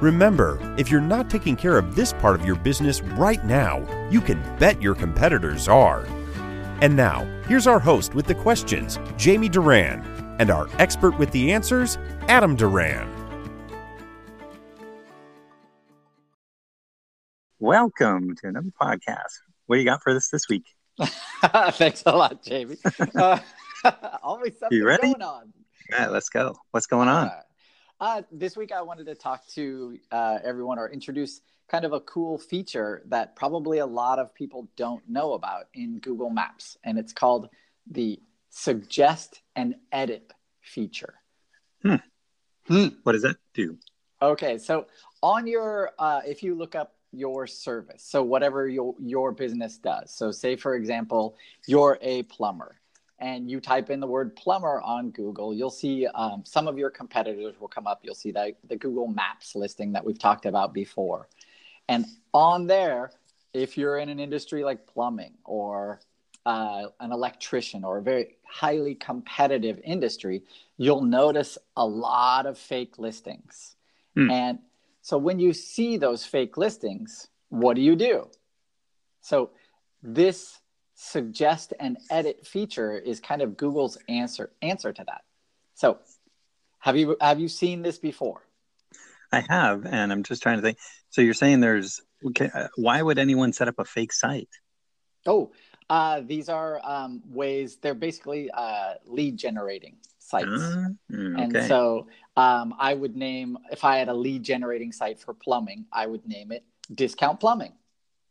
Remember, if you're not taking care of this part of your business right now, you can bet your competitors are. And now, here's our host with the questions, Jamie Duran, and our expert with the answers, Adam Duran. Welcome to another podcast. What do you got for us this week? Thanks a lot, Jamie. Uh, always something You ready? going on. All right, let's go. What's going on? Uh, uh, this week, I wanted to talk to uh, everyone or introduce kind of a cool feature that probably a lot of people don't know about in Google Maps, and it's called the Suggest and Edit feature. Hmm. Hmm. What does that do? Okay, so on your, uh, if you look up your service, so whatever your your business does, so say for example, you're a plumber, and you type in the word plumber on Google, you'll see um, some of your competitors will come up. You'll see that the Google Maps listing that we've talked about before, and on there, if you're in an industry like plumbing or uh, an electrician or a very highly competitive industry, you'll notice a lot of fake listings. Hmm. And so when you see those fake listings, what do you do? So this suggest and edit feature is kind of Google's answer answer to that. So have you have you seen this before? I have, and I'm just trying to think. So you're saying there's okay, uh, why would anyone set up a fake site? Oh, uh, these are um, ways they're basically uh, lead generating sites. Ah, mm, And so um, I would name, if I had a lead generating site for plumbing, I would name it Discount Plumbing.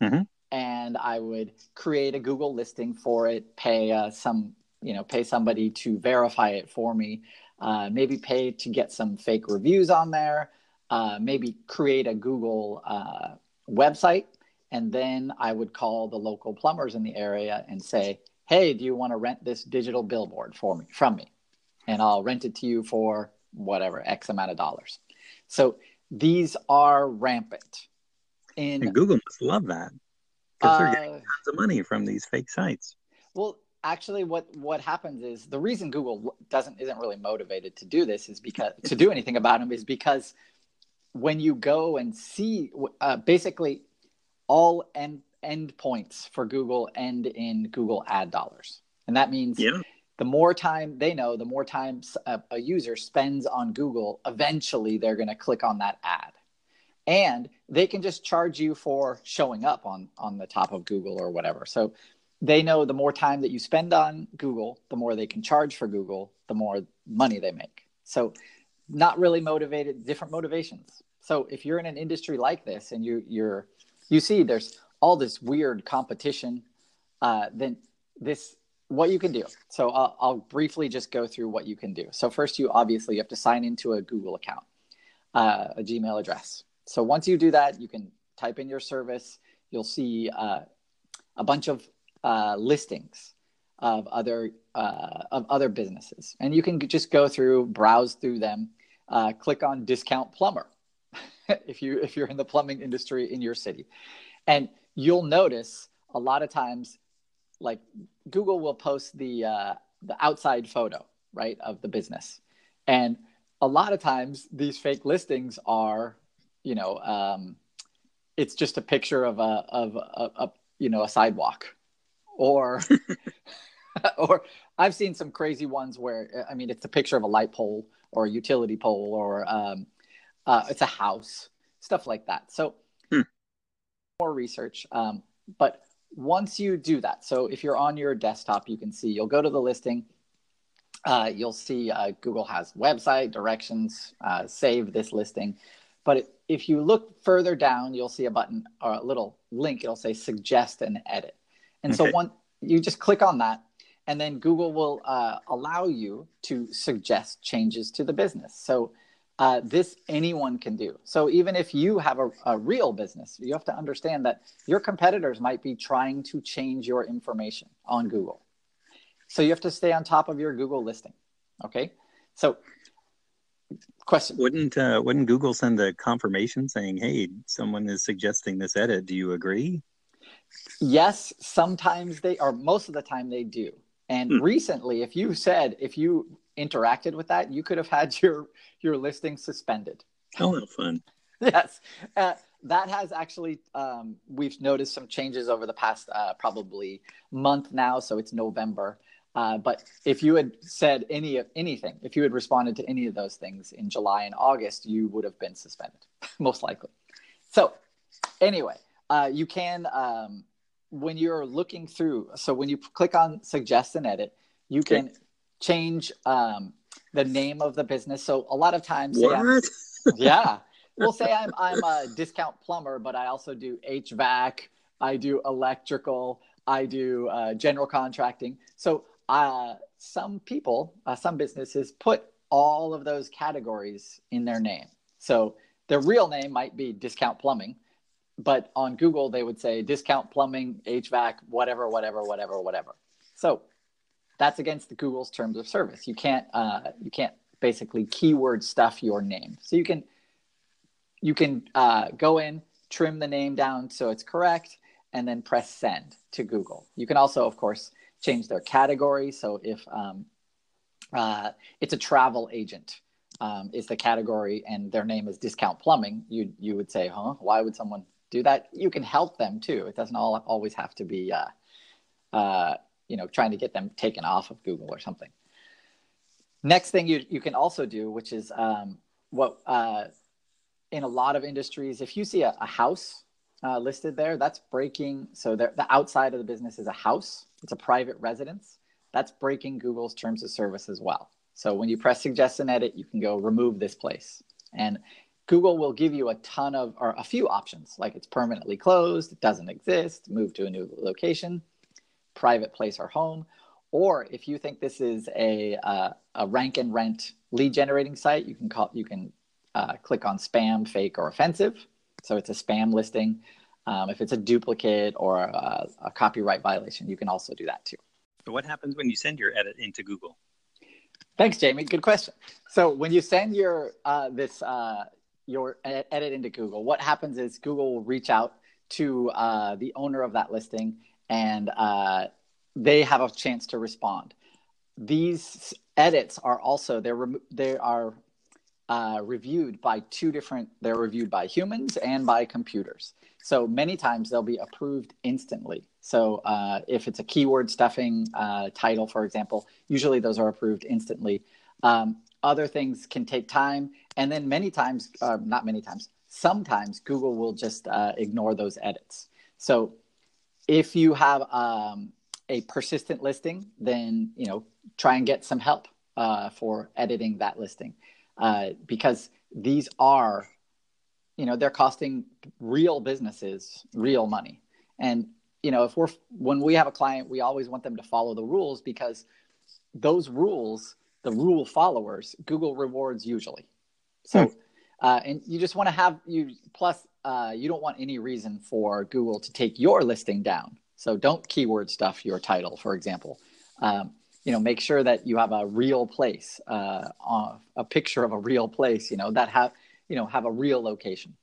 Mhm. And I would create a Google listing for it, pay uh, some, you know, pay somebody to verify it for me, uh, maybe pay to get some fake reviews on there, uh, maybe create a Google uh, website. And then I would call the local plumbers in the area and say, hey, do you want to rent this digital billboard for me, from me? and I'll rent it to you for whatever X amount of dollars. So these are rampant. In and Google must love that because they're getting tons of money from these fake sites. well, actually, what what happens is the reason Google doesn't isn't really motivated to do this is because to do anything about them is because when you go and see uh, basically all end end points for Google end in Google ad dollars, and that means Yeah. the more time they know, the more time a user spends on Google, eventually they're going to click on that ad. And they can just charge you for showing up on, on the top of Google or whatever. So they know the more time that you spend on Google, the more they can charge for Google, the more money they make. So not really motivated, different motivations. So if you're in an industry like this and you you're you see there's all this weird competition, uh, then this what you can do. So I'll, I'll briefly just go through what you can do. So first, you obviously you have to sign into a Google account, uh, a Gmail address. So once you do that, you can type in your service. You'll see uh, a bunch of uh, listings of other uh, of other businesses, and you can just go through, browse through them, uh, click on discount plumber if you if you're in the plumbing industry in your city, and you'll notice a lot of times like Google will post the uh, the outside photo, right, of the business, and a lot of times these fake listings are, you know, um, it's just a picture of a of a, a you know a sidewalk, or or I've seen some crazy ones where I mean it's a picture of a light pole or a utility pole or um, uh, it's a house, stuff like that. So Hmm. more research, um, but once you do that, so if you're on your desktop, you can see you'll go to the listing. Uh, you'll see uh, Google has website directions, uh, save this listing. But if you look further down, you'll see a button or a little link. It'll say suggest and edit. And so one, you just click on that, and then Google will uh, allow you to suggest changes to the business. So uh, this anyone can do. So even if you have a, a real business, you have to understand that your competitors might be trying to change your information on Google. So you have to stay on top of your Google listing. Okay. So question. Wouldn't uh, wouldn't google send a confirmation saying hey someone is suggesting this edit. Do you agree? Yes sometimes they or most of the time they do. And hmm. recently if you said if you interacted with that you could have had your your listing suspended. Oh no fun. Yes. Uh, that has actually um, we've noticed some changes over the past uh, probably month now so it's november uh, but if you had said any of anything, if you had responded to any of those things in July and August, you would have been suspended, most likely. So, anyway, uh, you can um, when you're looking through. So when you click on suggest and edit, you okay. can change um, the name of the business. So a lot of times, yeah, we'll say I'm I'm a discount plumber, but I also do HVAC, I do electrical, I do uh, general contracting. So uh, some people, uh, some businesses put all of those categories in their name. So their real name might be discount plumbing, but on Google they would say discount plumbing, HVAC, whatever, whatever, whatever, whatever. So that's against the Google's terms of service. You can't uh, you can't basically keyword stuff your name. So you can you can uh, go in, trim the name down so it's correct, and then press send to Google. You can also, of course, change their category. So if um, uh, it's a travel agent um, is the category and their name is discount plumbing, you you would say, huh? Why would someone do that? You can help them too. It doesn't all, always have to be, uh, uh, you know, trying to get them taken off of Google or something. Next thing you you can also do, which is um, what uh, in a lot of industries, if you see a, a house uh, listed there, that's breaking. So the outside of the business is a house it's a private residence, that's breaking Google's terms of service as well. So when you press suggest and edit, you can go remove this place. And Google will give you a ton of, or a few options, like it's permanently closed, it doesn't exist, move to a new location, private place or home. Or if you think this is a, uh, a rank and rent lead generating site, you can call, you can uh, click on spam, fake, or offensive. So it's a spam listing. Um, if it's a duplicate or a, a, copyright violation, you can also do that too. So, what happens when you send your edit into Google? Thanks, Jamie. Good question. So, when you send your uh, this uh, your edit into Google, what happens is Google will reach out to uh, the owner of that listing, and uh, they have a chance to respond. These edits are also they're they are uh, reviewed by two different. They're reviewed by humans and by computers. So many times they'll be approved instantly. So uh, if it's a keyword stuffing uh, title, for example, usually those are approved instantly. Um, other things can take time, and then many times, uh, not many times, sometimes Google will just uh, ignore those edits. So if you have um, a persistent listing, then you know try and get some help for editing that listing uh, because these are you know they're costing real businesses real money. And you know if we're when we have a client we always want them to follow the rules because those rules the rule followers google rewards usually. So hmm. uh, and you just want to have you plus uh, you don't want any reason for google to take your listing down. So don't keyword stuff your title for example. Um, you know make sure that you have a real place uh, a picture of a real place you know that have you know have a real location.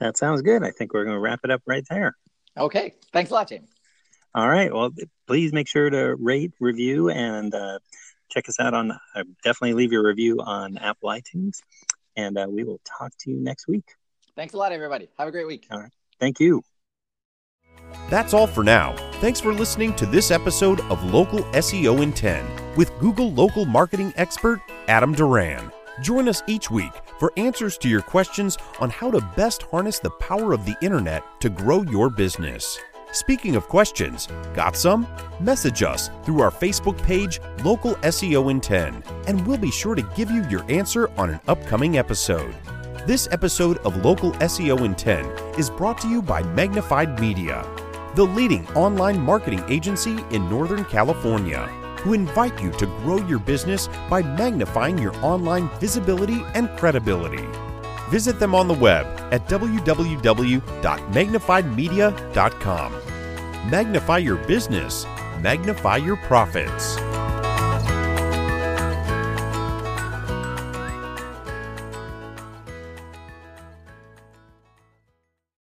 That sounds good. I think we're going to wrap it up right there. Okay. Thanks a lot jamie. All right. Well please make sure to rate review and uh, check us out on uh, definitely leave your review on apple itunes. And uh, we will talk to you next week. Thanks a lot everybody. Have a great week. All right. Thank you. That's all for now. Thanks for listening to this episode of Local SEO in 10 with Google local marketing expert Adam Duran. Join us each week for answers to your questions on how to best harness the power of the internet to grow your business. Speaking of questions, got some? Message us through our Facebook page, Local SEO in 10, and we'll be sure to give you your answer on an upcoming episode. This episode of Local SEO in 10 is brought to you by Magnified Media, the leading online marketing agency in Northern California. who invite you to grow your business by magnifying your online visibility and credibility. Visit them on the web at www.magnifiedmedia.com. Magnify your business, magnify your profits.